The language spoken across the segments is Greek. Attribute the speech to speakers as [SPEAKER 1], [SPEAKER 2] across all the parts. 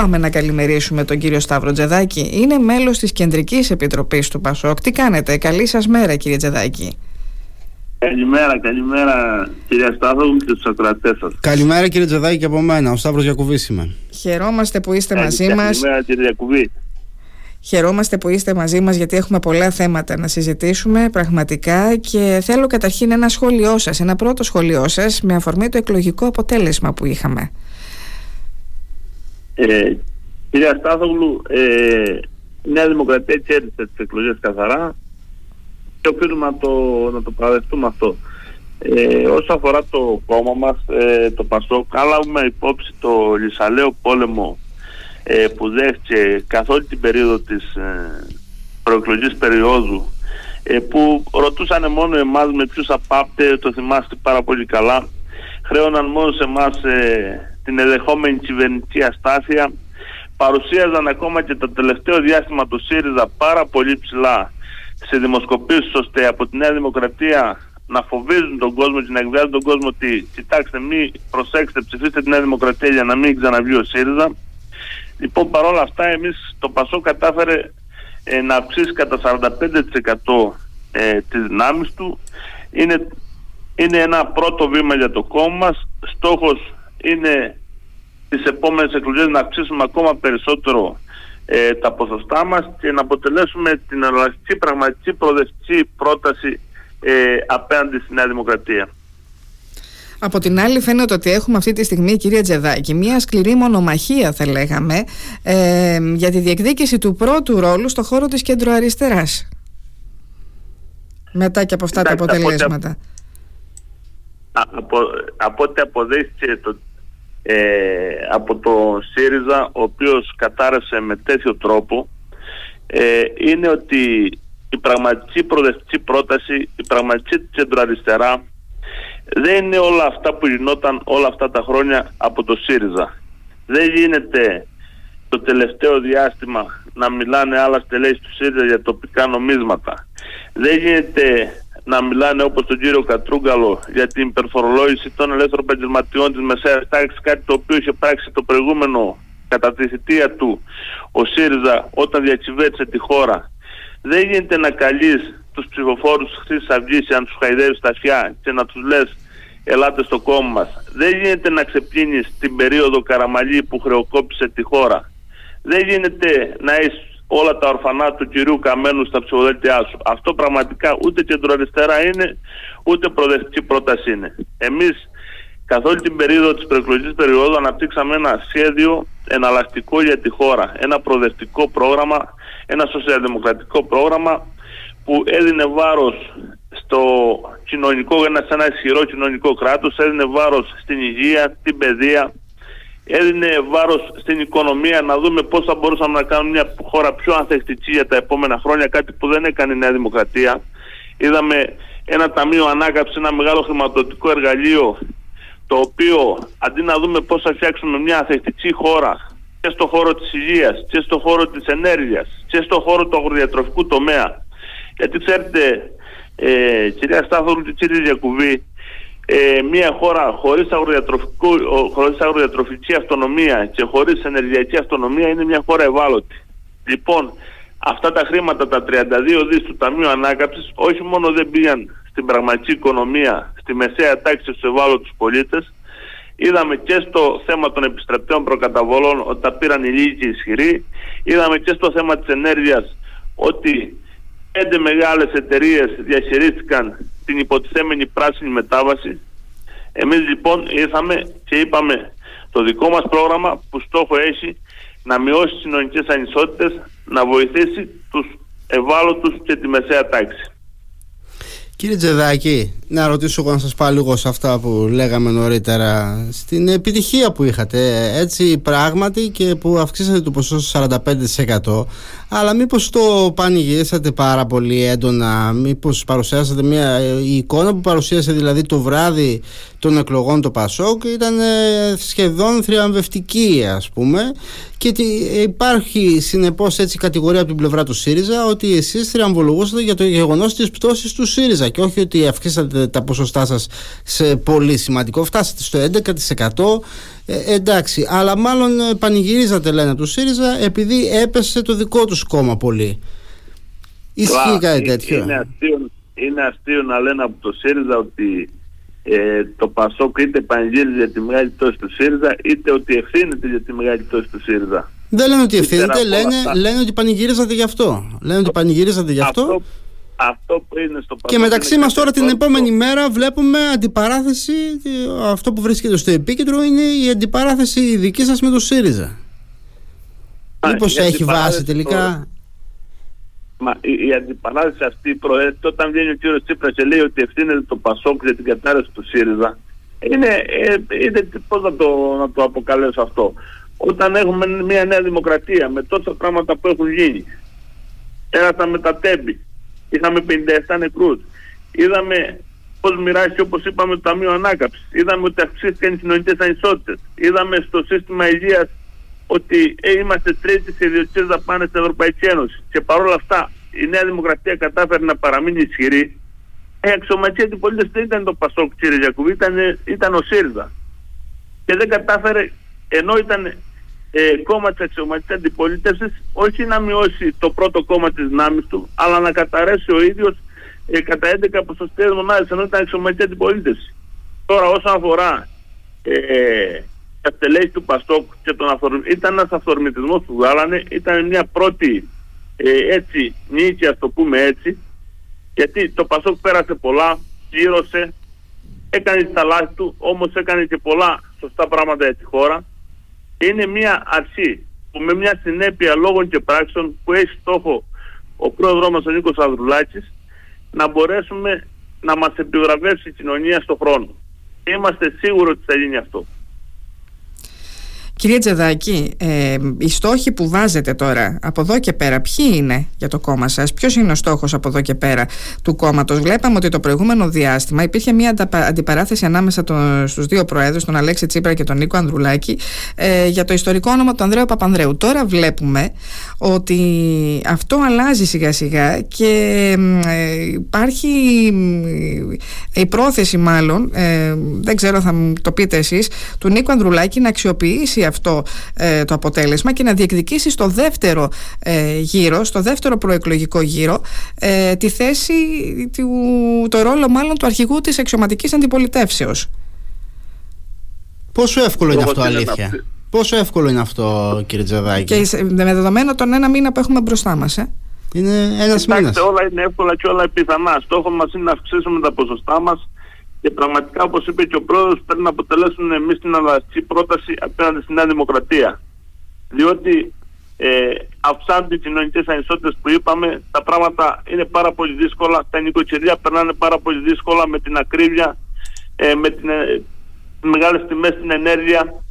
[SPEAKER 1] Πάμε να καλημερίσουμε τον κύριο Σταύρο Τζεδάκη. Είναι μέλος της Κεντρικής Επιτροπής του Πασόκ. Τι κάνετε, καλή σας μέρα κύριε Τζεδάκη.
[SPEAKER 2] Καλημέρα, καλημέρα κυρία Σταύρο και τους ακροατές σας.
[SPEAKER 3] Καλημέρα κύριε Τζεδάκη και από μένα, ο Σταύρος Γιακουβής είμαι.
[SPEAKER 1] Χαιρόμαστε που είστε μαζί
[SPEAKER 2] καλημέρα,
[SPEAKER 1] μας.
[SPEAKER 2] Καλημέρα κύριε Γιακουβή.
[SPEAKER 1] Χαιρόμαστε που είστε μαζί μας γιατί έχουμε πολλά θέματα να συζητήσουμε πραγματικά και θέλω καταρχήν ένα σχόλιο σας, ένα πρώτο σχόλιο σας με αφορμή το εκλογικό αποτέλεσμα που είχαμε.
[SPEAKER 2] Ε, κυρία Στάθογλου, ε, η Νέα Δημοκρατία κέρδισε τις εκλογές καθαρά και οφείλουμε να το, να το παραδεχτούμε αυτό. Ε, όσο αφορά το κόμμα μας, ε, το ΠΑΣΟΚ, αν λάβουμε υπόψη το Λυσαλαίο πόλεμο ε, που δέχτηκε καθ' όλη την περίοδο της ε, προεκλογής περίοδου ε, που ρωτούσαν μόνο εμάς με ποιους απάπτε, το θυμάστε πάρα πολύ καλά, χρέωναν μόνο σε εμάς ε, την εδεχόμενη κυβερνητική αστάθεια, παρουσίαζαν ακόμα και το τελευταίο διάστημα του ΣΥΡΙΖΑ πάρα πολύ ψηλά σε δημοσκοπήσεις ώστε από τη Νέα Δημοκρατία να φοβίζουν τον κόσμο και να εκβιάζουν τον κόσμο ότι κοιτάξτε μη προσέξτε ψηφίστε τη Νέα Δημοκρατία για να μην ξαναβγεί ο ΣΥΡΙΖΑ Λοιπόν, παρόλα αυτά, εμείς το ΠΑΣΟ κατάφερε ε, να αυξήσει κατά 45% ε, τις δυνάμεις του. Είναι, είναι ένα πρώτο βήμα για το κόμμα μας. Στόχος είναι τις επόμενες εκλογές να αυξήσουμε ακόμα περισσότερο ε, τα ποσοστά μας και να αποτελέσουμε την εναλλακτική πραγματική προοδευτική πρόταση ε, απέναντι στη Νέα Δημοκρατία.
[SPEAKER 1] Από την άλλη φαίνεται ότι έχουμε αυτή τη στιγμή, κυρία Τζεδάκη, μια σκληρή μονομαχία θα λέγαμε ε, για τη διεκδίκηση του πρώτου ρόλου στο χώρο της κεντροαριστεράς. Μετά και από αυτά τα αποτελέσματα.
[SPEAKER 2] Από, από ό,τι αποδείχθηκε το, ε, από το ΣΥΡΙΖΑ, ο οποίος κατάρρευσε με τέτοιο τρόπο, ε, είναι ότι η πραγματική προοδευτική πρόταση, η πραγματική κεντροαριστερά δεν είναι όλα αυτά που γινόταν όλα αυτά τα χρόνια από το ΣΥΡΙΖΑ. Δεν γίνεται το τελευταίο διάστημα να μιλάνε άλλα στελέχη του ΣΥΡΙΖΑ για τοπικά νομίσματα. Δεν γίνεται να μιλάνε όπως τον κύριο Κατρούγκαλο για την υπερφορολόγηση των ελεύθερων επαγγελματιών της Μεσαίας Τάξης, κάτι το οποίο είχε πράξει το προηγούμενο κατά τη θητεία του ο ΣΥΡΙΖΑ όταν διακυβέρνησε τη χώρα. Δεν γίνεται να καλείς τους ψηφοφόρους της Χρυσής Αυγής αν τους χαϊδεύεις τα αυτιά και να τους λες ελάτε στο κόμμα μας. Δεν γίνεται να ξεπλύνεις την περίοδο Καραμαλή που χρεοκόπησε τη χώρα. Δεν γίνεται να έχεις όλα τα ορφανά του κυρίου Καμένου στα ψηφοδέλτια σου. Αυτό πραγματικά ούτε κεντροαριστερά είναι, ούτε προοδευτική πρόταση είναι. Εμείς καθ' όλη την περίοδο της προεκλογικής περίοδου αναπτύξαμε ένα σχέδιο εναλλακτικό για τη χώρα. Ένα προοδευτικό πρόγραμμα, ένα σοσιαλδημοκρατικό πρόγραμμα που έδινε βάρος στο κοινωνικό, ένα, σε ένα ισχυρό κοινωνικό κράτος, έδινε βάρος στην υγεία, την παιδεία, έδινε βάρος στην οικονομία, να δούμε πώς θα μπορούσαμε να κάνουμε μια χώρα πιο ανθεκτική για τα επόμενα χρόνια, κάτι που δεν έκανε η Νέα Δημοκρατία. Είδαμε ένα ταμείο ανάκαψη, ένα μεγάλο χρηματοδοτικό εργαλείο, το οποίο αντί να δούμε πώς θα φτιάξουμε μια ανθεκτική χώρα και στον χώρο της υγείας και στον χώρο της ενέργειας και στον χώρο του αγροδιατροφικού τομέα. Γιατί ξέρετε, ε, κυρία Στάθολου και κύριε Διακουβή, ε, μια χώρα χωρίς, χωρίς αγροδιατροφική αυτονομία και χωρίς ενεργειακή αυτονομία είναι μια χώρα ευάλωτη. Λοιπόν, αυτά τα χρήματα, τα 32 δις του Ταμείου Ανάκαψης, όχι μόνο δεν πήγαν στην πραγματική οικονομία, στη μεσαία τάξη στους ευάλωτους πολίτες, είδαμε και στο θέμα των επιστρεπτέων προκαταβολών ότι τα πήραν οι λίγοι και ισχυροί, είδαμε και στο θέμα της ενέργειας ότι πέντε μεγάλες εταιρείες διαχειρίστηκαν την υποτιθέμενη πράσινη μετάβαση. Εμείς λοιπόν ήρθαμε και είπαμε το δικό μας πρόγραμμα που στόχο έχει να μειώσει τις κοινωνικές ανισότητες, να βοηθήσει τους ευάλωτους και τη μεσαία τάξη.
[SPEAKER 3] Κύριε Τζεδάκη, να ρωτήσω εγώ να σας πάω λίγο σε αυτά που λέγαμε νωρίτερα στην επιτυχία που είχατε έτσι πράγματι και που αυξήσατε το ποσό στο 45% αλλά μήπως το πανηγυρίσατε πάρα πολύ έντονα μήπως παρουσιάσατε μια η εικόνα που παρουσίασε δηλαδή το βράδυ των εκλογών το Πασόκ ήταν ε, σχεδόν θριαμβευτική ας πούμε και υπάρχει συνεπώς έτσι κατηγορία από την πλευρά του ΣΥΡΙΖΑ ότι εσείς θριαμβολογούσατε για το γεγονός της πτώσης του ΣΥΡΙΖΑ και όχι ότι αυξήσατε αυξήσατε τα ποσοστά σας σε πολύ σημαντικό. Φτάσατε στο 11%. Ε, εντάξει, αλλά μάλλον πανηγυρίζατε λένε του ΣΥΡΙΖΑ επειδή έπεσε το δικό τους κόμμα πολύ. Ισχύει κάτι τέτοιο;
[SPEAKER 2] Είναι αστείο, είναι αστείο να λένε από το ΣΥΡΙΖΑ ότι ε, το Πασόκ είτε πανηγύριζε για τη μεγάλη πτώση του ΣΥΡΙΖΑ είτε ότι ευθύνεται για τη μεγάλη πτώση του ΣΥΡΙΖΑ.
[SPEAKER 3] Δεν λένε ότι ευθύνεται, λένε, λένε ότι πανηγυρίζατε γι' αυτό. Λένε ότι πανηγυρίζατε γι' αυτό.
[SPEAKER 2] αυτό αυτό που είναι στο
[SPEAKER 3] Και μεταξύ μας τώρα την επόμενη μέρα βλέπουμε αντιπαράθεση, αυτό που βρίσκεται στο επίκεντρο είναι η αντιπαράθεση δική σας με το ΣΥΡΙΖΑ. Μήπως έχει βάση τελικά...
[SPEAKER 2] Μα η, η αντιπαράθεση αυτή προέρχεται όταν βγαίνει ο κύριος Τσίπρας και λέει ότι ευθύνεται το Πασόκ για την κατάρρευση του ΣΥΡΙΖΑ. Είναι, ε, είναι πώς να το, να το αποκαλέσω αυτό; Όταν έχουμε μια νέα δημοκρατία με τόσα πράγματα που έχουν γίνει. Πέρασαν με τα τέμπη. Είχαμε 57 νεκρούς. Είδαμε πώς μοιράζει όπως είπαμε το Ταμείο Ανάκαψης. Είδαμε ότι αυξήθηκαν οι κοινωνικές ανισότητες. Είδαμε στο σύστημα υγείας ότι ε, είμαστε τρίτη σε ιδιωτικές δαπάνες στην Ευρωπαϊκή Ένωση. Και παρόλα αυτά η Νέα Δημοκρατία κατάφερε να παραμείνει ισχυρή. Η αξιωματική αντιπολίτευση δεν ήταν το Πασόκ κύριε Γιακουβή, ήταν, ήταν ο ΣΥΡΙΖΑ. Και δεν κατάφερε, ενώ ήταν ε, κόμμα της αξιωματικής αντιπολίτευσης, όχι να μειώσει το πρώτο κόμμα της δυνάμεις του, αλλά να καταρρέσει ο ίδιος ε, κατά 11 ποσοστές μονάδες, ενώ ήταν αξιωματική αντιπολίτευση. Τώρα όσον αφορά ε, τα του Παστόκ και τον αφορμ... ήταν ένας αυθορμητισμός που βγάλανε, ήταν μια πρώτη ε, έτσι νίκη ας το πούμε έτσι, γιατί το Παστόκ πέρασε πολλά, πλήρωσε, έκανε τα λάθη του, όμως έκανε και πολλά σωστά πράγματα για τη χώρα. Είναι μια αρχή που με μια συνέπεια λόγων και πράξεων που έχει στόχο ο πρόεδρός μας ο Νίκος Ανδρουλάκης να μπορέσουμε να μας επιβραβεύσει η κοινωνία στον χρόνο. Είμαστε σίγουροι ότι θα γίνει αυτό.
[SPEAKER 1] Κύριε Τζεδάκη, ε, οι στόχοι που βάζετε τώρα από εδώ και πέρα, ποιοι είναι για το κόμμα σας, ποιος είναι ο στόχος από εδώ και πέρα του κόμματος; Βλέπαμε ότι το προηγούμενο διάστημα υπήρχε μια αντιπαράθεση ανάμεσα στους δύο προέδρους, τον Αλέξη Τσίπρα και τον Νίκο Ανδρουλάκη, ε, για το ιστορικό όνομα του Ανδρέου Παπανδρέου. Τώρα βλέπουμε ότι αυτό αλλάζει σιγά σιγά και ε, υπάρχει η πρόθεση, μάλλον, ε, δεν ξέρω, θα μου το πείτε εσείς, του Νίκο Ανδρουλάκη να αξιοποιήσει αυτό ε, το αποτέλεσμα και να διεκδικήσει στο δεύτερο ε, γύρο, στο δεύτερο προεκλογικό γύρο, ε, τη θέση, του, το ρόλο μάλλον του αρχηγού της αξιωματικής αντιπολιτεύσεως.
[SPEAKER 3] Πόσο εύκολο είναι αυτό αλήθεια; Πόσο εύκολο είναι αυτό κύριε Τζεδάκη.
[SPEAKER 1] Και με δεδομένο τον ένα μήνα που έχουμε μπροστά μας. Ε.
[SPEAKER 3] Είναι ένας μήνας.
[SPEAKER 2] Όλα είναι εύκολα και όλα πιθανά. Στόχος μας είναι να αυξήσουμε τα ποσοστά μας και πραγματικά όπως είπε και ο πρόεδρος πρέπει να αποτελέσουν εμείς την αλλαγή πρόταση απέναντι στη Νέα Δημοκρατία. Διότι ε, αυξάνονται οι κοινωνικές ανισότητες που είπαμε, τα πράγματα είναι πάρα πολύ δύσκολα, τα νοικοκυριά περνάνε πάρα πολύ δύσκολα με την ακρίβεια, ε, με την ε, μεγάλες τιμές στην ενέργεια.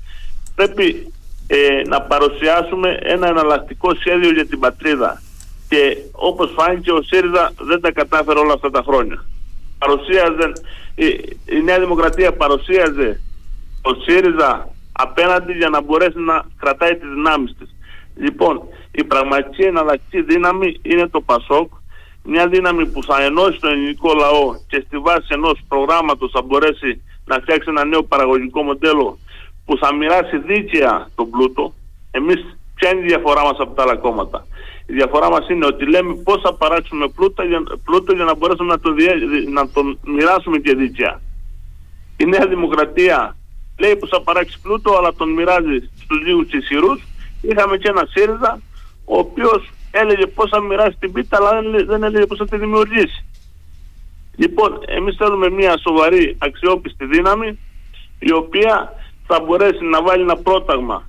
[SPEAKER 2] Πρέπει ε, να παρουσιάσουμε ένα εναλλακτικό σχέδιο για την πατρίδα. Και όπως φάνηκε ο ΣΥΡΙΖΑ δεν τα κατάφερε όλα αυτά τα χρόνια. Παρουσίαζε η, Νέα Δημοκρατία παρουσίαζε ο ΣΥΡΙΖΑ απέναντι για να μπορέσει να κρατάει τις δυνάμεις της. Λοιπόν, η πραγματική εναλλακτική δύναμη είναι το ΠΑΣΟΚ, μια δύναμη που θα ενώσει τον ελληνικό λαό και στη βάση ενός προγράμματος θα μπορέσει να φτιάξει ένα νέο παραγωγικό μοντέλο που θα μοιράσει δίκαια τον πλούτο. Εμείς ποια είναι η διαφορά μας από τα άλλα κόμματα; Η διαφορά μας είναι ότι λέμε πώς θα παράξουμε πλούτο για, πλούτο για να μπορέσουμε να τον, να τον μοιράσουμε και δίκαια. Η Νέα Δημοκρατία λέει πως θα παράξει πλούτο αλλά τον μοιράζει στους λίγους ισχυρούς. Είχαμε και ένα ΣΥΡΙΖΑ ο οποίος έλεγε πώς θα μοιράσει την πίτα αλλά δεν έλεγε πώς θα τη δημιουργήσει. Λοιπόν, εμείς θέλουμε μια σοβαρή αξιόπιστη δύναμη η οποία θα μπορέσει να βάλει ένα πρόταγμα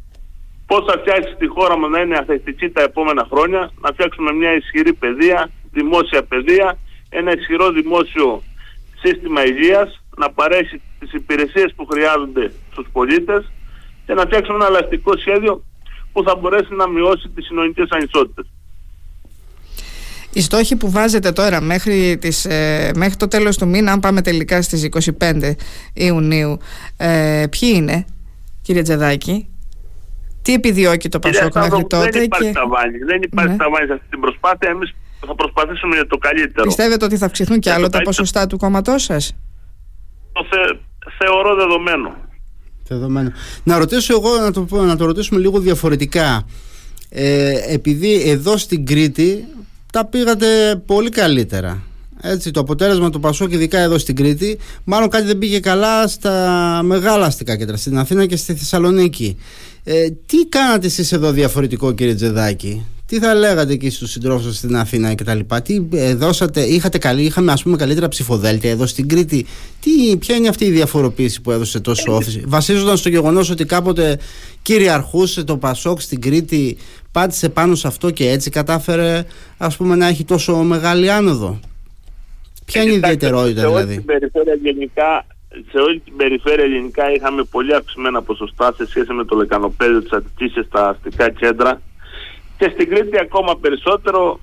[SPEAKER 2] Πώς θα φτιάξεις τη χώρα μας να είναι αθεκτική τα επόμενα χρόνια, να φτιάξουμε μια ισχυρή παιδεία, δημόσια παιδεία, ένα ισχυρό δημόσιο σύστημα υγείας, να παρέχει τις υπηρεσίες που χρειάζονται στους πολίτες και να φτιάξουμε ένα ελαστικό σχέδιο που θα μπορέσει να μειώσει τις κοινωνικέ ανισότητες.
[SPEAKER 1] Οι στόχοι που βάζετε τώρα μέχρι, τις, ε, μέχρι το τέλος του μήνα, αν πάμε τελικά στις 25 Ιουνίου, ε, ποιοι είναι, κύριε Τζεδάκη; Τι επιδιώκει το Πασόκ μέχρι τότε.
[SPEAKER 2] Δεν υπάρχει και... ταβάνι. Δεν υπάρχει ναι. ταβάνι σε αυτή την προσπάθεια. Εμείς θα προσπαθήσουμε για το καλύτερο.
[SPEAKER 1] Πιστεύετε ότι θα αυξηθούν και άλλο τα ποσοστά του κόμματός σας;
[SPEAKER 2] το θεωρώ δεδομένο.
[SPEAKER 3] Δεδομένο. Να ρωτήσω εγώ, να το, να το ρωτήσουμε λίγο διαφορετικά. Ε, επειδή εδώ στην Κρήτη τα πήγατε πολύ καλύτερα. Έτσι, το αποτέλεσμα του Πασόκ, ειδικά εδώ στην Κρήτη, μάλλον κάτι δεν πήγε καλά στα μεγάλα αστικά κέντρα, στην Αθήνα και στη Θεσσαλονίκη. Ε, τι κάνατε εσείς εδώ διαφορετικό, κύριε Τζεδάκη, τι θα λέγατε εκεί στους συντρόφους σας στην Αθήνα και τα λοιπά, τι ε, δώσατε, είχατε καλή, είχαμε ας πούμε καλύτερα ψηφοδέλτια εδώ στην Κρήτη, τι, ποια είναι αυτή η διαφοροποίηση που έδωσε τόσο όθηση, βασίζονταν στο γεγονός ότι κάποτε κυριαρχούσε το Πασόκ στην Κρήτη, πάτησε πάνω σε αυτό και έτσι κατάφερε ας πούμε να έχει τόσο μεγάλη άνοδο; Ποια είναι η ιδιαιτερότητα δηλαδή;
[SPEAKER 2] Στην περιφέρεια γενικά σε όλη την περιφέρεια γενικά είχαμε πολύ αυξημένα ποσοστά σε σχέση με το λεκανοπέδιο της Αττικής στα αστικά κέντρα και στην Κρήτη ακόμα περισσότερο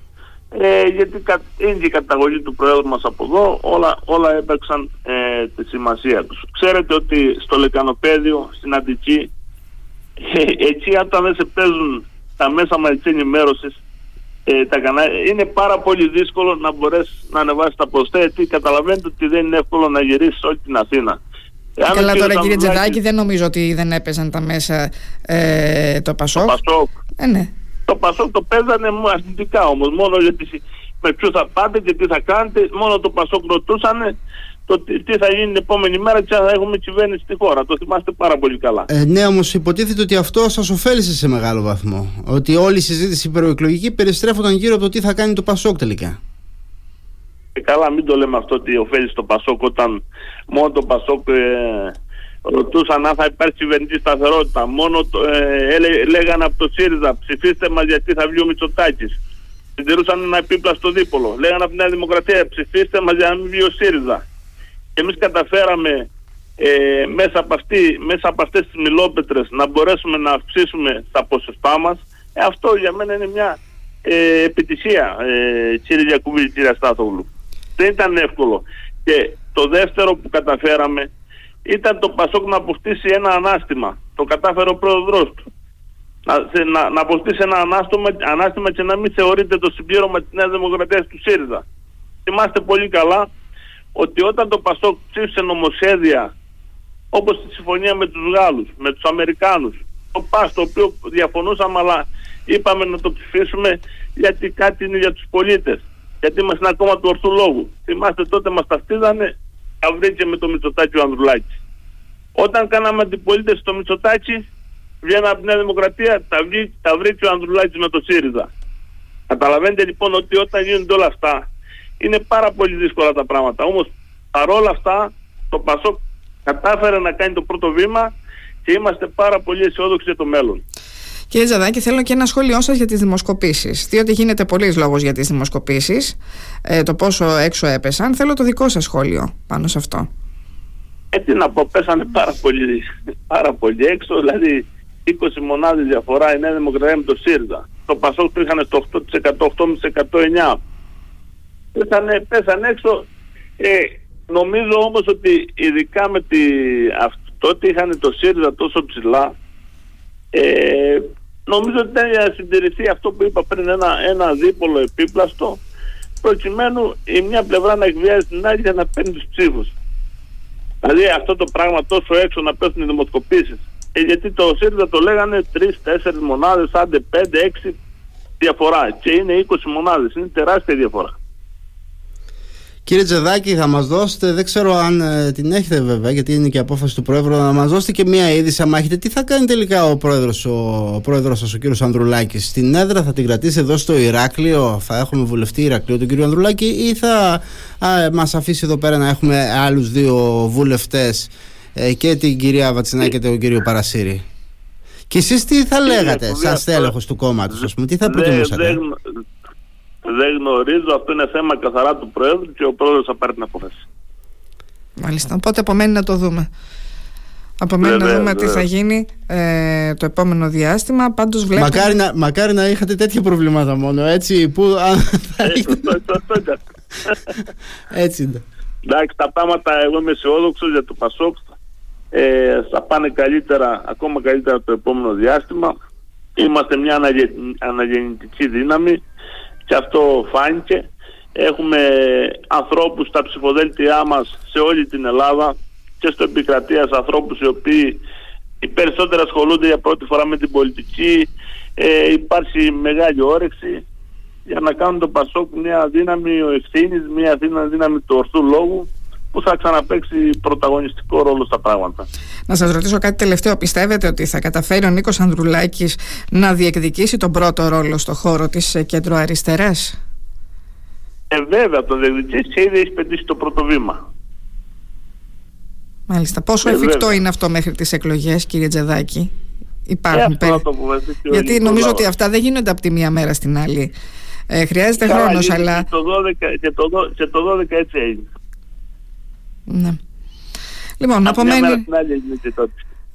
[SPEAKER 2] ε, γιατί είναι και η καταγωγή του Προέδρου μας από εδώ όλα, όλα έπαιξαν ε, τη σημασία τους. Ξέρετε ότι στο λεκανοπέδιο, στην Αττική ε, εκεί όταν δεν σε παίζουν τα μέσα μαζικής ενημέρωσης ε, τα είναι πάρα πολύ δύσκολο να μπορέσεις να ανεβάσεις τα ποστέ γιατί καταλαβαίνετε ότι δεν είναι εύκολο να γυρίσεις όλη την Αθήνα.
[SPEAKER 1] Ε, καλά τώρα κύριε Τζεδάκη δεν νομίζω ότι δεν έπαιζαν τα μέσα ε, το Πασόκ. Το
[SPEAKER 2] Πασόκ.
[SPEAKER 1] Ε, ναι.
[SPEAKER 2] Το Πασόκ το παίζανε αρνητικά όμως μόνο γιατί με ποιους θα πάτε και τι θα κάνετε μόνο το Πασόκ ρωτούσαν το τι θα γίνει την επόμενη μέρα και θα έχουμε κυβέρνηση στη χώρα. Το θυμάστε πάρα πολύ καλά.
[SPEAKER 3] Ε, ναι, όμως υποτίθεται ότι αυτό σας ωφέλησε σε μεγάλο βαθμό. Ότι όλη η συζήτηση προεκλογική περιστρέφονταν γύρω από το τι θα κάνει το Πασόκ τελικά.
[SPEAKER 2] Ε, καλά, μην το λέμε αυτό ότι ωφέλησε το Πασόκ όταν μόνο το Πασόκ ε, ρωτούσαν αν θα υπάρξει κυβερνητική σταθερότητα. Μόνο το, ε, λέγανε από το ΣΥΡΙΖΑ ψηφίστε μας γιατί θα βγει ο Μητσοτάκης. Συντηρούσαν ένα επίπλαστο δίπολο. Λέγανε από τη Νέα Δημοκρατία ψηφίστε μας για να μην βγει ο ΣΥΡΙΖΑ εμείς καταφέραμε ε, μέσα, από αυτή, μέσα από αυτές τις μιλόπετρες να μπορέσουμε να αυξήσουμε τα ποσοστά μας. Ε, αυτό για μένα είναι μια ε, επιτυχία ε, κύριε Γιακουβή, κύριε Στάθογλου δεν ήταν εύκολο. Και το δεύτερο που καταφέραμε ήταν το Πασόκ να αποκτήσει ένα ανάστημα. Το κατάφερε ο πρόεδρος του. Να, να, να αποκτήσει ένα ανάστημα, ανάστημα και να μην θεωρείται το συμπλήρωμα της Νέας Δημοκρατίας του ΣΥΡΙΖΑ. Θυμάστε πολύ καλά ότι όταν το Πασόκ ψήφισε νομοσχέδια όπως τη συμφωνία με τους Γάλλους, με τους Αμερικάνους, το ΠΑΣ το οποίο διαφωνούσαμε αλλά είπαμε να το ψηφίσουμε γιατί κάτι είναι για τους πολίτες, γιατί είμαστε ακόμα του ορθού λόγου. Θυμάστε τότε μας ταυτίζανε τα βρήκε με το Μητσοτάκι ο Ανδρουλάκης. Όταν κάναμε αντιπολίτευση στο Μητσοτάκι, βγαίναμε από τη Νέα Δημοκρατία, τα, βρή, τα βρήκε ο Ανδρουλάκης με το ΣΥΡΙΖΑ. Καταλαβαίνετε λοιπόν ότι όταν γίνονται όλα αυτά, είναι πάρα πολύ δύσκολα τα πράγματα. Όμως παρόλα αυτά το Πασόκ κατάφερε να κάνει το πρώτο βήμα και είμαστε πάρα πολύ αισιόδοξοι για το μέλλον.
[SPEAKER 1] Κύριε Ζαδάκη, θέλω και ένα σχόλιο σας για τις δημοσκοπήσεις. Διότι γίνεται πολλής λόγος για τις δημοσκοπήσεις, ε, το πόσο έξω έπεσαν. Θέλω το δικό σας σχόλιο πάνω σε αυτό.
[SPEAKER 2] Έτσι να πω, πέσανε πάρα πολύ, πάρα πολύ έξω. Δηλαδή, 20 μονάδες διαφορά η Νέα Δημοκρατία με το ΣΥΡΙΖΑ. Το Πασόκ το είχαν στο 8%, 8,5% 9% πέσανε, πέσανε έξω. Ε, νομίζω όμως ότι ειδικά με τη, αυτό ότι είχαν το ΣΥΡΙΖΑ τόσο ψηλά ε, νομίζω ότι ήταν για να συντηρηθεί αυτό που είπα πριν ένα, ένα δίπολο επίπλαστο προκειμένου η μια πλευρά να εκβιάζει την άλλη για να παίρνει τους ψήφους. Δηλαδή αυτό το πράγμα τόσο έξω να πέσουν οι δημοσκοπήσεις. Ε, γιατί το ΣΥΡΙΖΑ το λέγανε 3-4 μονάδες, άντε 5-6 διαφορά και είναι 20 μονάδες, είναι τεράστια διαφορά.
[SPEAKER 3] Κύριε Τζεδάκη, θα μας δώσετε, δεν ξέρω αν ε, την έχετε βέβαια, γιατί είναι και απόφαση του Πρόεδρου, να μας δώσετε και μία είδηση. Αν έχετε, τι θα κάνει τελικά ο Πρόεδρος ο, πρόεδρος σας, ο κύριος Ανδρουλάκης. Στην έδρα θα την κρατήσει εδώ στο Ηράκλειο, θα έχουμε βουλευτή Ηρακλείο τον κύριο Ανδρουλάκη, ή θα μας αφήσει εδώ πέρα να έχουμε άλλους δύο βουλευτές ε, και την κυρία Βατσινάκη και τον κύριο Παρασύρη; Και εσείς τι θα λέγατε, σαν στέλεχος του κόμματος, ας πούμε, τι θα προτιμούσατε;
[SPEAKER 2] Δεν γνωρίζω. Αυτό είναι θέμα καθαρά του Πρόεδρου και ο Πρόεδρος θα πάρει την απόφαση.
[SPEAKER 1] Μάλιστα. Οπότε απομένει να το δούμε. Απομένει να δούμε τι θα γίνει ε, το επόμενο διάστημα. Πάντως βλέπουμε...
[SPEAKER 3] μακάρι, να, μακάρι να είχατε τέτοια προβλήματα μόνο, έτσι, που αν θα Έτσι είναι.
[SPEAKER 2] Εντάξει, τα πράγματα, εγώ είμαι αισιόδοξος για το Πασόκ. Ε, θα πάνε καλύτερα, ακόμα καλύτερα το επόμενο διάστημα. Είμαστε μια αναγεννητική δύναμη και αυτό φάνηκε. Έχουμε ανθρώπους στα ψηφοδέλτια μας σε όλη την Ελλάδα και στο επικρατείας ανθρώπους οι οποίοι οι περισσότεροι ασχολούνται για πρώτη φορά με την πολιτική. Ε, υπάρχει μεγάλη όρεξη για να κάνουν το Πασόκ μια δύναμη ευθύνης, μια δύναμη του ορθού λόγου που θα ξαναπαίξει πρωταγωνιστικό ρόλο στα πράγματα.
[SPEAKER 1] Να σας ρωτήσω κάτι τελευταίο. Πιστεύετε ότι θα καταφέρει ο Νίκος Ανδρουλάκης να διεκδικήσει τον πρώτο ρόλο στο χώρο της κέντρο αριστεράς;
[SPEAKER 2] Ε, βέβαια, το διεκδικήσει και ήδη έχει πετύχει το πρώτο βήμα.
[SPEAKER 1] Μάλιστα. Πόσο ε, εφικτό είναι αυτό μέχρι τις εκλογές, κύριε Τζεδάκη; Υπάρχουν
[SPEAKER 2] ε, αυτό το
[SPEAKER 1] Γιατί νομίζω ότι αυτά δεν γίνονται από τη μία μέρα στην άλλη. Ε, χρειάζεται χρόνος, αλλά.
[SPEAKER 2] Και το, 12, και, το, και το 12 έτσι έγινε.
[SPEAKER 1] Ναι. Λοιπόν, απομένει...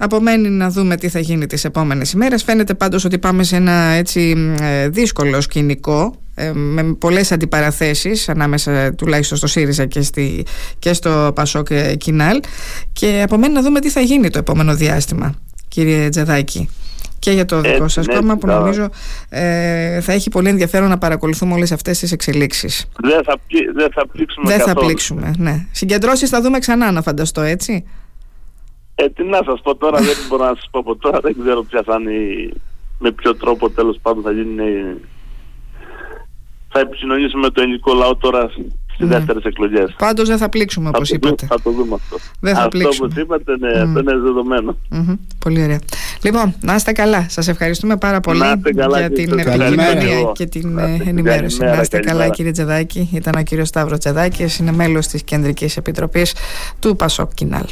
[SPEAKER 1] Απομένει να δούμε τι θα γίνει τις επόμενες ημέρες. Φαίνεται πάντως ότι πάμε σε ένα έτσι ε, δύσκολο σκηνικό ε, με πολλές αντιπαραθέσεις ανάμεσα τουλάχιστον στο ΣΥΡΙΖΑ και, στη, και στο ΠΑΣΟΚ Κινάλ και απομένει να δούμε τι θα γίνει το επόμενο διάστημα κύριε Τζεδάκη και για το δικό σας κόμμα που νομίζω ε, θα έχει πολύ ενδιαφέρον να παρακολουθούμε όλες αυτές τις εξελίξεις.
[SPEAKER 2] Δεν θα, δεν θα πλήξουμε
[SPEAKER 1] Δεν θα πλήξουμε, ναι. Συγκεντρώσεις θα δούμε ξανά να φανταστώ, έτσι.
[SPEAKER 2] Ε, τι να σας πω τώρα, δεν μπορώ να σας πω από τώρα, δεν ξέρω ποια θα είναι, με ποιο τρόπο τέλος πάντων θα γίνει θα επισυνονίσουμε το ελληνικό λαό τώρα στις ναι. δεύτερες εκλογές.
[SPEAKER 1] Πάντως δεν θα πλήξουμε όπως είπατε.
[SPEAKER 2] Θα το δούμε αυτό.
[SPEAKER 1] Δεν θα
[SPEAKER 2] αυτό
[SPEAKER 1] πλήξουμε.
[SPEAKER 2] όπω είπατε, ναι, mm. αυτό είναι δεδομένο.
[SPEAKER 1] Mm-hmm. Πολύ ωραία. Λοιπόν, να είστε καλά. Σας ευχαριστούμε πάρα πολύ
[SPEAKER 2] για
[SPEAKER 1] την επικοινωνία και την ενημέρωση. Να είστε καλά, κύριε Τζεδάκη. Ήταν ο κύριος Σταύρος Τζεδάκης, είναι μέλος της Κεντρικής Επιτροπής του Πασόκ Κινάλ.